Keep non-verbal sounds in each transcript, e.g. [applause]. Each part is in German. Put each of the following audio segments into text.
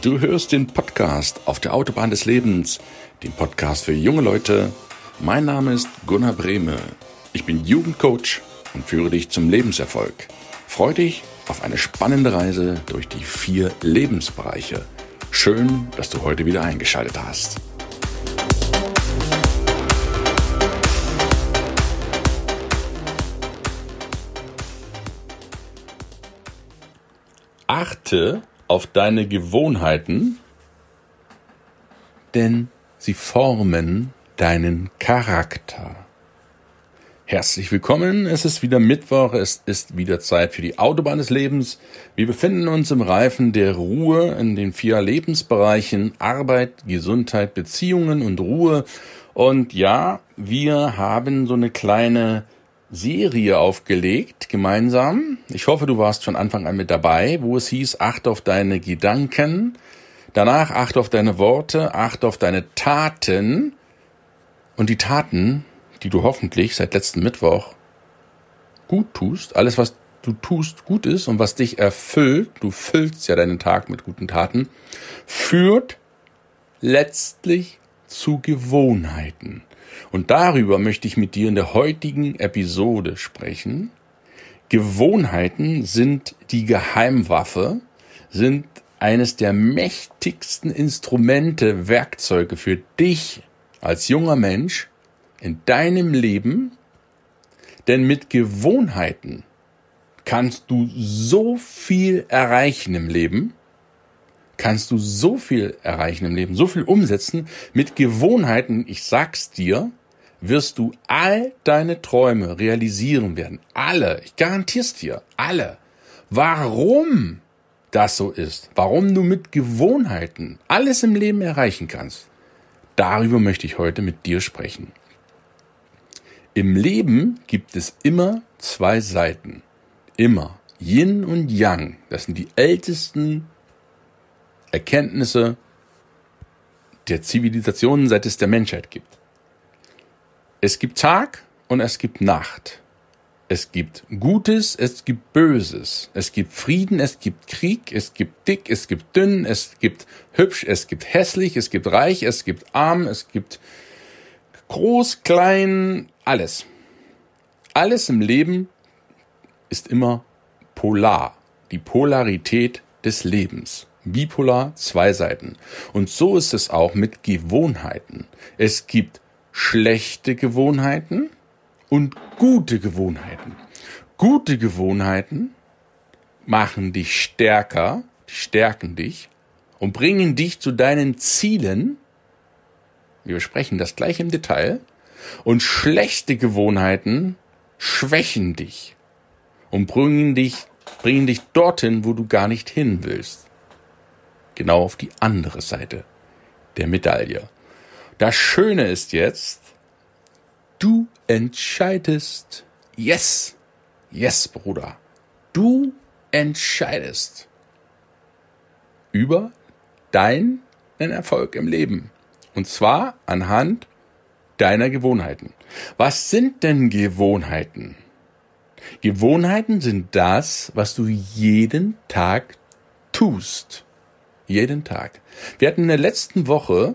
Du hörst den Podcast auf der Autobahn des Lebens, den Podcast für junge Leute. Mein Name ist Gunnar Brehme. Ich bin Jugendcoach und führe dich zum Lebenserfolg. Freu dich auf eine spannende Reise durch die vier Lebensbereiche. Schön, dass du heute wieder eingeschaltet hast. Achte auf deine Gewohnheiten, denn sie formen deinen Charakter. Herzlich willkommen, es ist wieder Mittwoch, es ist wieder Zeit für die Autobahn des Lebens. Wir befinden uns im Reifen der Ruhe in den vier Lebensbereichen Arbeit, Gesundheit, Beziehungen und Ruhe. Und ja, wir haben so eine kleine Serie aufgelegt, gemeinsam. Ich hoffe, du warst von Anfang an mit dabei, wo es hieß, acht auf deine Gedanken, danach acht auf deine Worte, acht auf deine Taten und die Taten, die du hoffentlich seit letzten Mittwoch gut tust, alles was du tust gut ist und was dich erfüllt, du füllst ja deinen Tag mit guten Taten, führt letztlich zu Gewohnheiten. Und darüber möchte ich mit dir in der heutigen Episode sprechen. Gewohnheiten sind die Geheimwaffe, sind eines der mächtigsten Instrumente, Werkzeuge für dich als junger Mensch in deinem Leben. Denn mit Gewohnheiten kannst du so viel erreichen im Leben, kannst du so viel erreichen im Leben, so viel umsetzen mit Gewohnheiten. Ich sag's dir, wirst du all deine Träume realisieren werden. Alle. Ich garantier's dir. Alle. Warum das so ist, warum du mit Gewohnheiten alles im Leben erreichen kannst, darüber möchte ich heute mit dir sprechen. Im Leben gibt es immer zwei Seiten. Immer. Yin und Yang. Das sind die ältesten Erkenntnisse der Zivilisationen, seit es der Menschheit gibt. Es gibt Tag und es gibt Nacht. Es gibt Gutes, es gibt Böses. Es gibt Frieden, es gibt Krieg, es gibt dick, es gibt dünn, es gibt hübsch, es gibt hässlich, es gibt reich, es gibt arm, es gibt groß, klein, alles. Alles im Leben ist immer polar. Die Polarität des Lebens. Bipolar, zwei Seiten. Und so ist es auch mit Gewohnheiten. Es gibt schlechte Gewohnheiten und gute Gewohnheiten. Gute Gewohnheiten machen dich stärker, stärken dich und bringen dich zu deinen Zielen. Wir besprechen das gleich im Detail. Und schlechte Gewohnheiten schwächen dich und bringen dich, bringen dich dorthin, wo du gar nicht hin willst genau auf die andere Seite der Medaille. Das Schöne ist jetzt, du entscheidest. Yes, yes, Bruder. Du entscheidest über deinen Erfolg im Leben. Und zwar anhand deiner Gewohnheiten. Was sind denn Gewohnheiten? Gewohnheiten sind das, was du jeden Tag tust. Jeden Tag. Wir hatten in der letzten Woche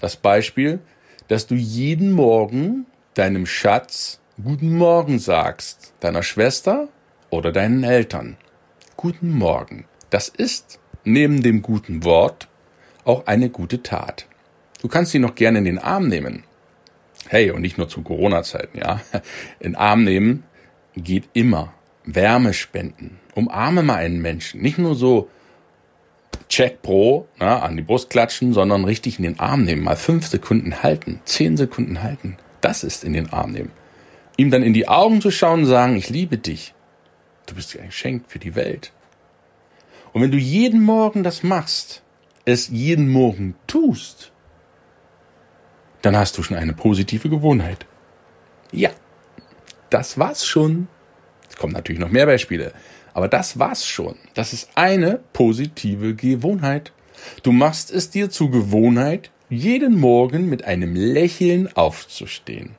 das Beispiel, dass du jeden Morgen deinem Schatz Guten Morgen sagst, deiner Schwester oder deinen Eltern. Guten Morgen. Das ist neben dem guten Wort auch eine gute Tat. Du kannst sie noch gerne in den Arm nehmen. Hey, und nicht nur zu Corona-Zeiten, ja. In Arm nehmen geht immer. Wärme spenden. Umarme mal einen Menschen. Nicht nur so Check Pro na, an die Brust klatschen, sondern richtig in den Arm nehmen. Mal fünf Sekunden halten, zehn Sekunden halten. Das ist in den Arm nehmen. Ihm dann in die Augen zu schauen und sagen, ich liebe dich. Du bist ein Geschenk für die Welt. Und wenn du jeden Morgen das machst, es jeden Morgen tust, dann hast du schon eine positive Gewohnheit. Ja, das war's schon. Es kommen natürlich noch mehr Beispiele. Aber das war's schon. Das ist eine positive Gewohnheit. Du machst es dir zur Gewohnheit, jeden Morgen mit einem Lächeln aufzustehen.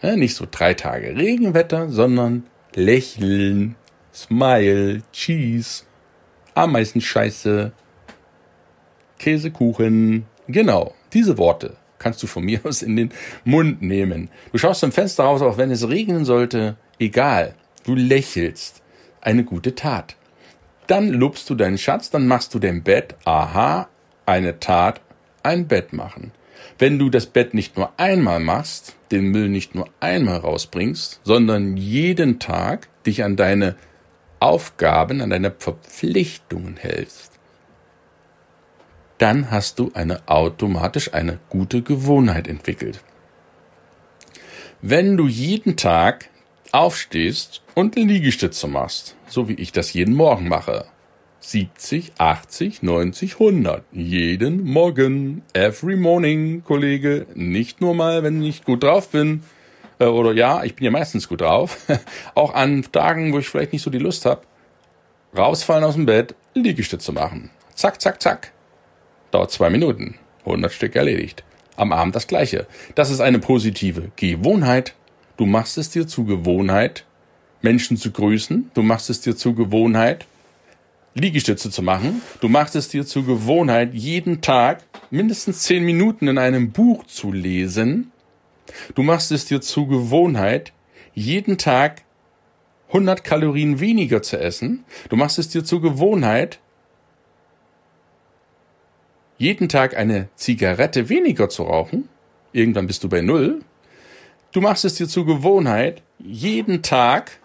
Nicht so drei Tage Regenwetter, sondern Lächeln, Smile, Cheese, Ameisenscheiße, Käsekuchen. Genau, diese Worte kannst du von [laughs] mir aus in den Mund nehmen. Du schaust zum Fenster raus, auch wenn es regnen sollte. Egal, du lächelst. Eine gute Tat. Dann lobst du deinen Schatz, dann machst du dein Bett. Aha, eine Tat, ein Bett machen. Wenn du das Bett nicht nur einmal machst, den Müll nicht nur einmal rausbringst, sondern jeden Tag dich an deine Aufgaben, an deine Verpflichtungen hältst, dann hast du eine automatisch eine gute Gewohnheit entwickelt. Wenn du jeden Tag aufstehst und Liegestütze machst, so wie ich das jeden Morgen mache, 70, 80, 90, 100. Jeden Morgen, every morning, Kollege. Nicht nur mal, wenn ich gut drauf bin. Äh, oder ja, ich bin ja meistens gut drauf. [laughs] Auch an Tagen, wo ich vielleicht nicht so die Lust habe. Rausfallen aus dem Bett, Liegestütze machen. Zack, zack, zack. Dauert zwei Minuten. 100 Stück erledigt. Am Abend das gleiche. Das ist eine positive Gewohnheit. Du machst es dir zur Gewohnheit, Menschen zu grüßen. Du machst es dir zur Gewohnheit, Liegestütze zu machen. Du machst es dir zur Gewohnheit, jeden Tag mindestens zehn Minuten in einem Buch zu lesen. Du machst es dir zur Gewohnheit, jeden Tag 100 Kalorien weniger zu essen. Du machst es dir zur Gewohnheit, jeden Tag eine Zigarette weniger zu rauchen. Irgendwann bist du bei Null. Du machst es dir zur Gewohnheit, jeden Tag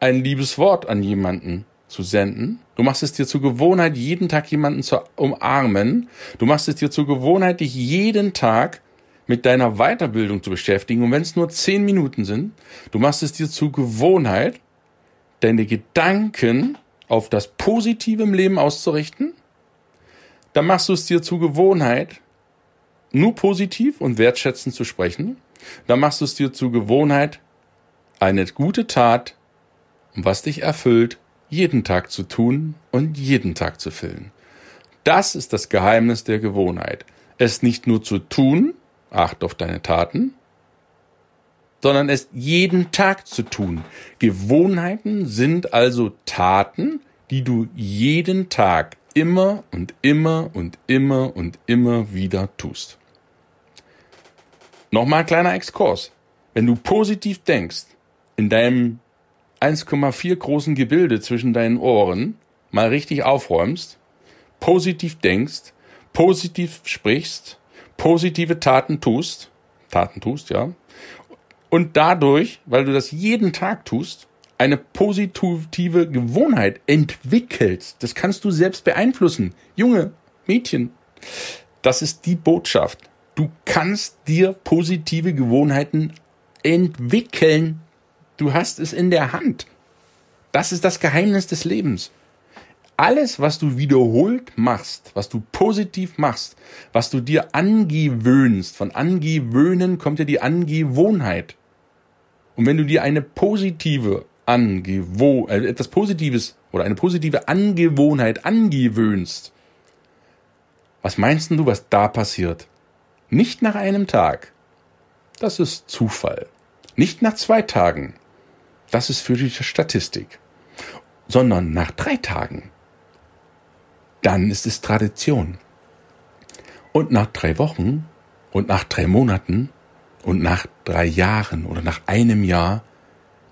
ein liebes Wort an jemanden zu senden. Du machst es dir zur Gewohnheit, jeden Tag jemanden zu umarmen. Du machst es dir zur Gewohnheit, dich jeden Tag mit deiner Weiterbildung zu beschäftigen. Und wenn es nur zehn Minuten sind, du machst es dir zur Gewohnheit, deine Gedanken auf das Positive im Leben auszurichten. Dann machst du es dir zur Gewohnheit, nur positiv und wertschätzend zu sprechen. Dann machst du es dir zur Gewohnheit, eine gute Tat, was dich erfüllt, jeden Tag zu tun und jeden Tag zu füllen. Das ist das Geheimnis der Gewohnheit. Es nicht nur zu tun, acht auf deine Taten, sondern es jeden Tag zu tun. Gewohnheiten sind also Taten, die du jeden Tag immer und immer und immer und immer wieder tust. Nochmal ein kleiner Exkurs. Wenn du positiv denkst, in deinem 1,4 großen Gebilde zwischen deinen Ohren mal richtig aufräumst, positiv denkst, positiv sprichst, positive Taten tust, Taten tust, ja, und dadurch, weil du das jeden Tag tust, eine positive Gewohnheit entwickelst. Das kannst du selbst beeinflussen. Junge, Mädchen, das ist die Botschaft. Du kannst dir positive Gewohnheiten entwickeln. Du hast es in der Hand. Das ist das Geheimnis des Lebens. Alles, was du wiederholt machst, was du positiv machst, was du dir angewöhnst, von angewöhnen kommt ja die Angewohnheit. Und wenn du dir eine positive Angewoh äh, etwas Positives oder eine positive Angewohnheit angewöhnst, was meinst du, was da passiert? Nicht nach einem Tag. Das ist Zufall. Nicht nach zwei Tagen das ist für die Statistik, sondern nach drei Tagen, dann ist es Tradition. Und nach drei Wochen und nach drei Monaten und nach drei Jahren oder nach einem Jahr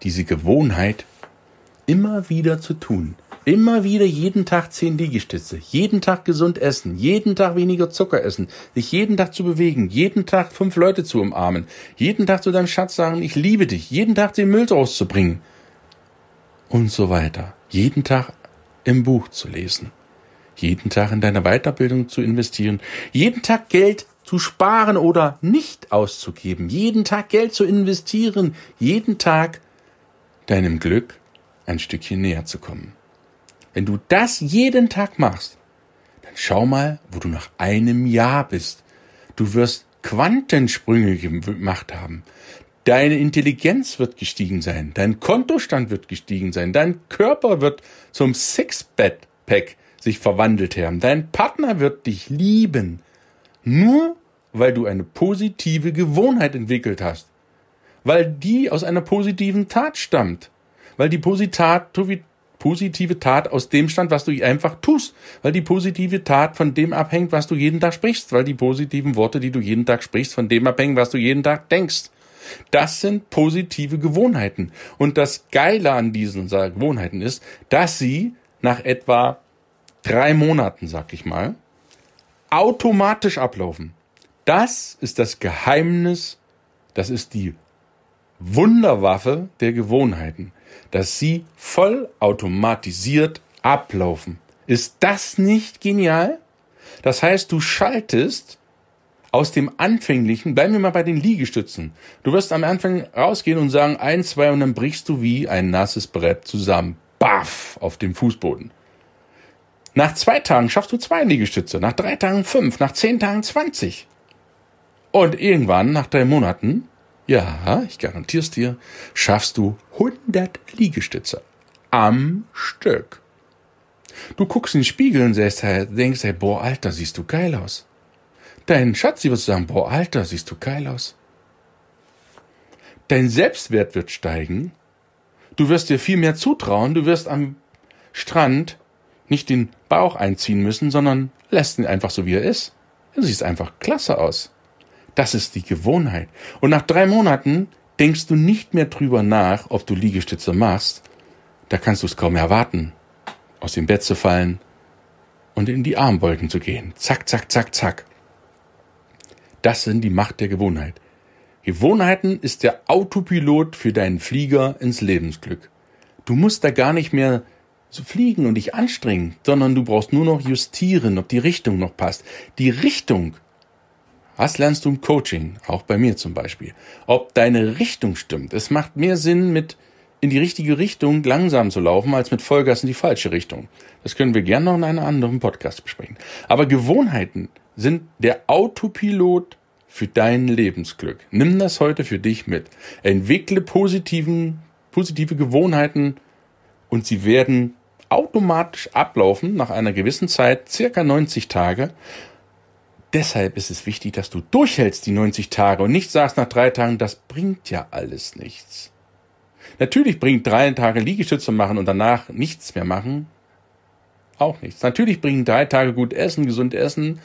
diese Gewohnheit immer wieder zu tun. Immer wieder jeden Tag zehn Liegestütze, jeden Tag gesund essen, jeden Tag weniger Zucker essen, sich jeden Tag zu bewegen, jeden Tag fünf Leute zu umarmen, jeden Tag zu deinem Schatz sagen, ich liebe dich, jeden Tag den Müll rauszubringen und so weiter. Jeden Tag im Buch zu lesen, jeden Tag in deine Weiterbildung zu investieren, jeden Tag Geld zu sparen oder nicht auszugeben, jeden Tag Geld zu investieren, jeden Tag deinem Glück ein Stückchen näher zu kommen. Wenn du das jeden Tag machst, dann schau mal, wo du nach einem Jahr bist. Du wirst Quantensprünge gemacht haben. Deine Intelligenz wird gestiegen sein, dein Kontostand wird gestiegen sein, dein Körper wird zum Sixpack sich verwandelt haben, dein Partner wird dich lieben. Nur weil du eine positive Gewohnheit entwickelt hast. Weil die aus einer positiven Tat stammt. Weil die Positat, positive Tat aus dem stand, was du einfach tust, weil die positive Tat von dem abhängt, was du jeden Tag sprichst, weil die positiven Worte, die du jeden Tag sprichst, von dem abhängen, was du jeden Tag denkst. Das sind positive Gewohnheiten. Und das Geile an diesen Gewohnheiten ist, dass sie nach etwa drei Monaten, sag ich mal, automatisch ablaufen. Das ist das Geheimnis, das ist die Wunderwaffe der Gewohnheiten, dass sie vollautomatisiert ablaufen. Ist das nicht genial? Das heißt, du schaltest aus dem Anfänglichen, bleiben wir mal bei den Liegestützen. Du wirst am Anfang rausgehen und sagen, ein, zwei und dann brichst du wie ein nasses Brett zusammen. Baff auf dem Fußboden. Nach zwei Tagen schaffst du zwei Liegestütze, nach drei Tagen fünf, nach zehn Tagen zwanzig. Und irgendwann, nach drei Monaten, ja, ich garantier's dir, schaffst du 100 Liegestütze am Stück. Du guckst in den Spiegel und denkst, hey, boah, Alter, siehst du geil aus. Dein Schatzi wird sagen, boah, Alter, siehst du geil aus. Dein Selbstwert wird steigen. Du wirst dir viel mehr zutrauen. Du wirst am Strand nicht den Bauch einziehen müssen, sondern lässt ihn einfach so, wie er ist. Du siehst einfach klasse aus. Das ist die Gewohnheit. Und nach drei Monaten denkst du nicht mehr drüber nach, ob du Liegestütze machst. Da kannst du es kaum erwarten, aus dem Bett zu fallen und in die Armbeugen zu gehen. Zack, zack, zack, zack. Das sind die Macht der Gewohnheit. Gewohnheiten ist der Autopilot für deinen Flieger ins Lebensglück. Du musst da gar nicht mehr so fliegen und dich anstrengen, sondern du brauchst nur noch justieren, ob die Richtung noch passt. Die Richtung was lernst du im Coaching? Auch bei mir zum Beispiel. Ob deine Richtung stimmt. Es macht mehr Sinn, mit in die richtige Richtung langsam zu laufen, als mit Vollgas in die falsche Richtung. Das können wir gerne noch in einem anderen Podcast besprechen. Aber Gewohnheiten sind der Autopilot für dein Lebensglück. Nimm das heute für dich mit. Entwickle positiven, positive Gewohnheiten und sie werden automatisch ablaufen nach einer gewissen Zeit, circa 90 Tage deshalb ist es wichtig, dass du durchhältst die 90 Tage und nicht sagst nach drei Tagen, das bringt ja alles nichts. Natürlich bringt drei Tage Liegestütze machen und danach nichts mehr machen auch nichts. Natürlich bringen drei Tage gut essen, gesund essen.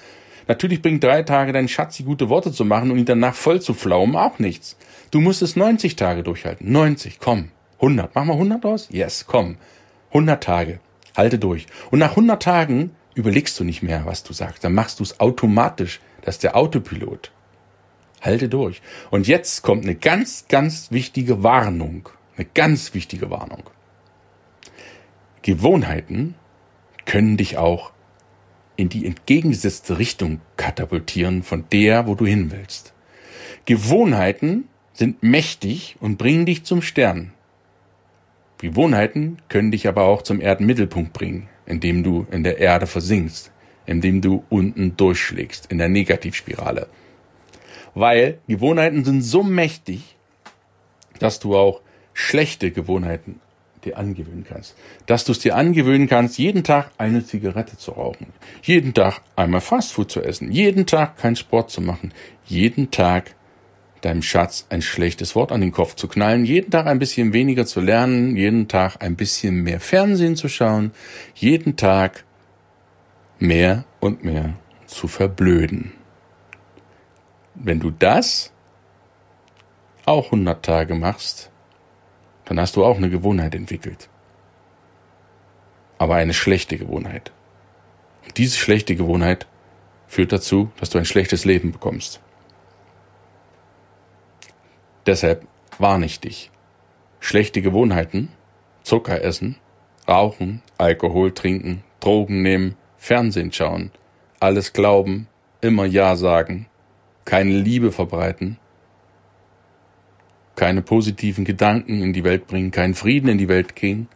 Natürlich bringt drei Tage dein Schatz die gute Worte zu machen und ihn danach voll zu flaumen auch nichts. Du musst es 90 Tage durchhalten. 90, komm. 100. Mach mal 100 aus? Yes, komm. 100 Tage. Halte durch. Und nach 100 Tagen überlegst du nicht mehr, was du sagst. Dann machst du es automatisch. Das ist der Autopilot. Halte durch. Und jetzt kommt eine ganz, ganz wichtige Warnung. Eine ganz wichtige Warnung. Gewohnheiten können dich auch in die entgegengesetzte Richtung katapultieren von der, wo du hin willst. Gewohnheiten sind mächtig und bringen dich zum Stern. Gewohnheiten können dich aber auch zum Erdenmittelpunkt bringen indem du in der Erde versinkst, indem du unten durchschlägst, in der Negativspirale. Weil Gewohnheiten sind so mächtig, dass du auch schlechte Gewohnheiten dir angewöhnen kannst. Dass du es dir angewöhnen kannst, jeden Tag eine Zigarette zu rauchen, jeden Tag einmal Fastfood zu essen, jeden Tag keinen Sport zu machen, jeden Tag deinem Schatz ein schlechtes Wort an den Kopf zu knallen, jeden Tag ein bisschen weniger zu lernen, jeden Tag ein bisschen mehr Fernsehen zu schauen, jeden Tag mehr und mehr zu verblöden. Wenn du das auch 100 Tage machst, dann hast du auch eine Gewohnheit entwickelt. Aber eine schlechte Gewohnheit. Und diese schlechte Gewohnheit führt dazu, dass du ein schlechtes Leben bekommst. Deshalb warne ich dich. Schlechte Gewohnheiten, Zucker essen, rauchen, Alkohol trinken, Drogen nehmen, Fernsehen schauen, alles glauben, immer Ja sagen, keine Liebe verbreiten, keine positiven Gedanken in die Welt bringen, keinen Frieden in die Welt gehen,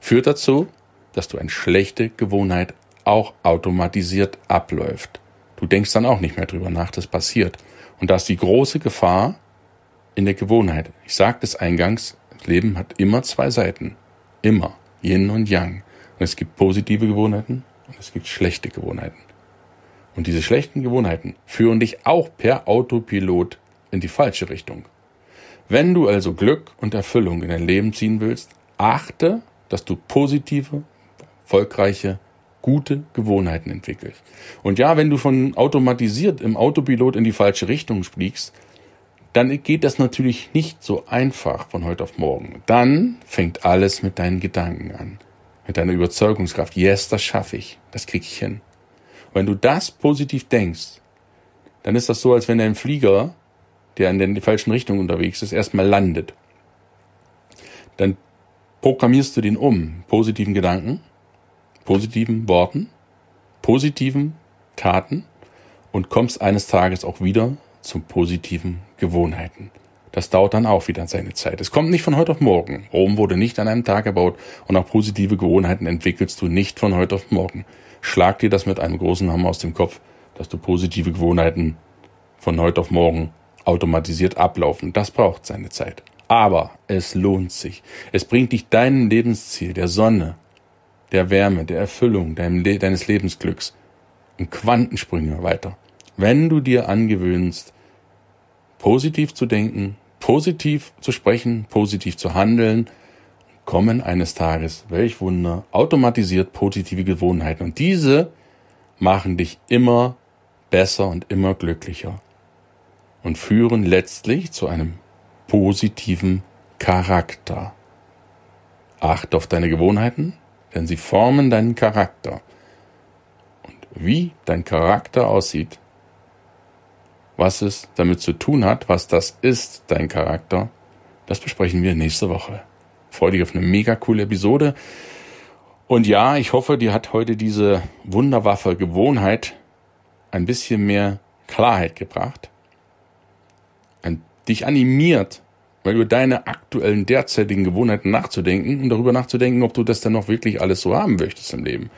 führt dazu, dass du eine schlechte Gewohnheit auch automatisiert abläuft. Du denkst dann auch nicht mehr drüber nach, das passiert. Und da ist die große Gefahr, in der Gewohnheit. Ich sagte es eingangs, das Leben hat immer zwei Seiten. Immer. Yin und Yang. Und es gibt positive Gewohnheiten und es gibt schlechte Gewohnheiten. Und diese schlechten Gewohnheiten führen dich auch per Autopilot in die falsche Richtung. Wenn du also Glück und Erfüllung in dein Leben ziehen willst, achte dass du positive, erfolgreiche, gute Gewohnheiten entwickelst. Und ja, wenn du von automatisiert im Autopilot in die falsche Richtung fliegst, dann geht das natürlich nicht so einfach von heute auf morgen. Dann fängt alles mit deinen Gedanken an, mit deiner Überzeugungskraft. Yes, das schaffe ich, das kriege ich hin. Wenn du das positiv denkst, dann ist das so, als wenn ein Flieger, der in der falschen Richtung unterwegs ist, erstmal landet. Dann programmierst du den um, positiven Gedanken, positiven Worten, positiven Taten und kommst eines Tages auch wieder zu positiven Gewohnheiten. Das dauert dann auch wieder seine Zeit. Es kommt nicht von heute auf morgen. Rom wurde nicht an einem Tag erbaut und auch positive Gewohnheiten entwickelst du nicht von heute auf morgen. Schlag dir das mit einem großen Hammer aus dem Kopf, dass du positive Gewohnheiten von heute auf morgen automatisiert ablaufen. Das braucht seine Zeit. Aber es lohnt sich. Es bringt dich deinem Lebensziel, der Sonne, der Wärme, der Erfüllung deines Lebensglücks in Quantensprünge weiter. Wenn du dir angewöhnst, positiv zu denken, positiv zu sprechen, positiv zu handeln, kommen eines Tages, welch Wunder, automatisiert positive Gewohnheiten. Und diese machen dich immer besser und immer glücklicher und führen letztlich zu einem positiven Charakter. Achte auf deine Gewohnheiten, denn sie formen deinen Charakter. Und wie dein Charakter aussieht, was es damit zu tun hat, was das ist, dein Charakter, das besprechen wir nächste Woche. Freue dich auf eine mega coole Episode. Und ja, ich hoffe, dir hat heute diese Wunderwaffe Gewohnheit ein bisschen mehr Klarheit gebracht, dich animiert, weil über deine aktuellen derzeitigen Gewohnheiten nachzudenken und darüber nachzudenken, ob du das dann noch wirklich alles so haben möchtest im Leben.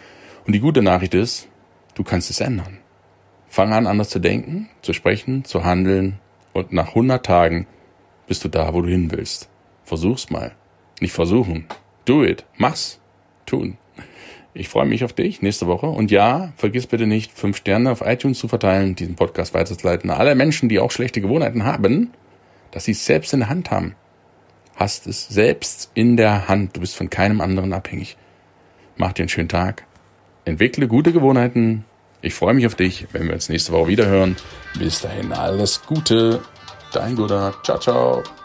Und die gute Nachricht ist, du kannst es ändern. Fang an, anders zu denken, zu sprechen, zu handeln und nach 100 Tagen bist du da, wo du hin willst. Versuch's mal. Nicht versuchen. Do it. Mach's. Tun. Ich freue mich auf dich nächste Woche. Und ja, vergiss bitte nicht, fünf Sterne auf iTunes zu verteilen, diesen Podcast weiterzuleiten. Alle Menschen, die auch schlechte Gewohnheiten haben, dass sie es selbst in der Hand haben. Hast es selbst in der Hand. Du bist von keinem anderen abhängig. Mach dir einen schönen Tag. Entwickle gute Gewohnheiten ich freue mich auf dich, wenn wir uns nächste Woche wieder hören. Bis dahin alles Gute. Dein Guter. Ciao, ciao.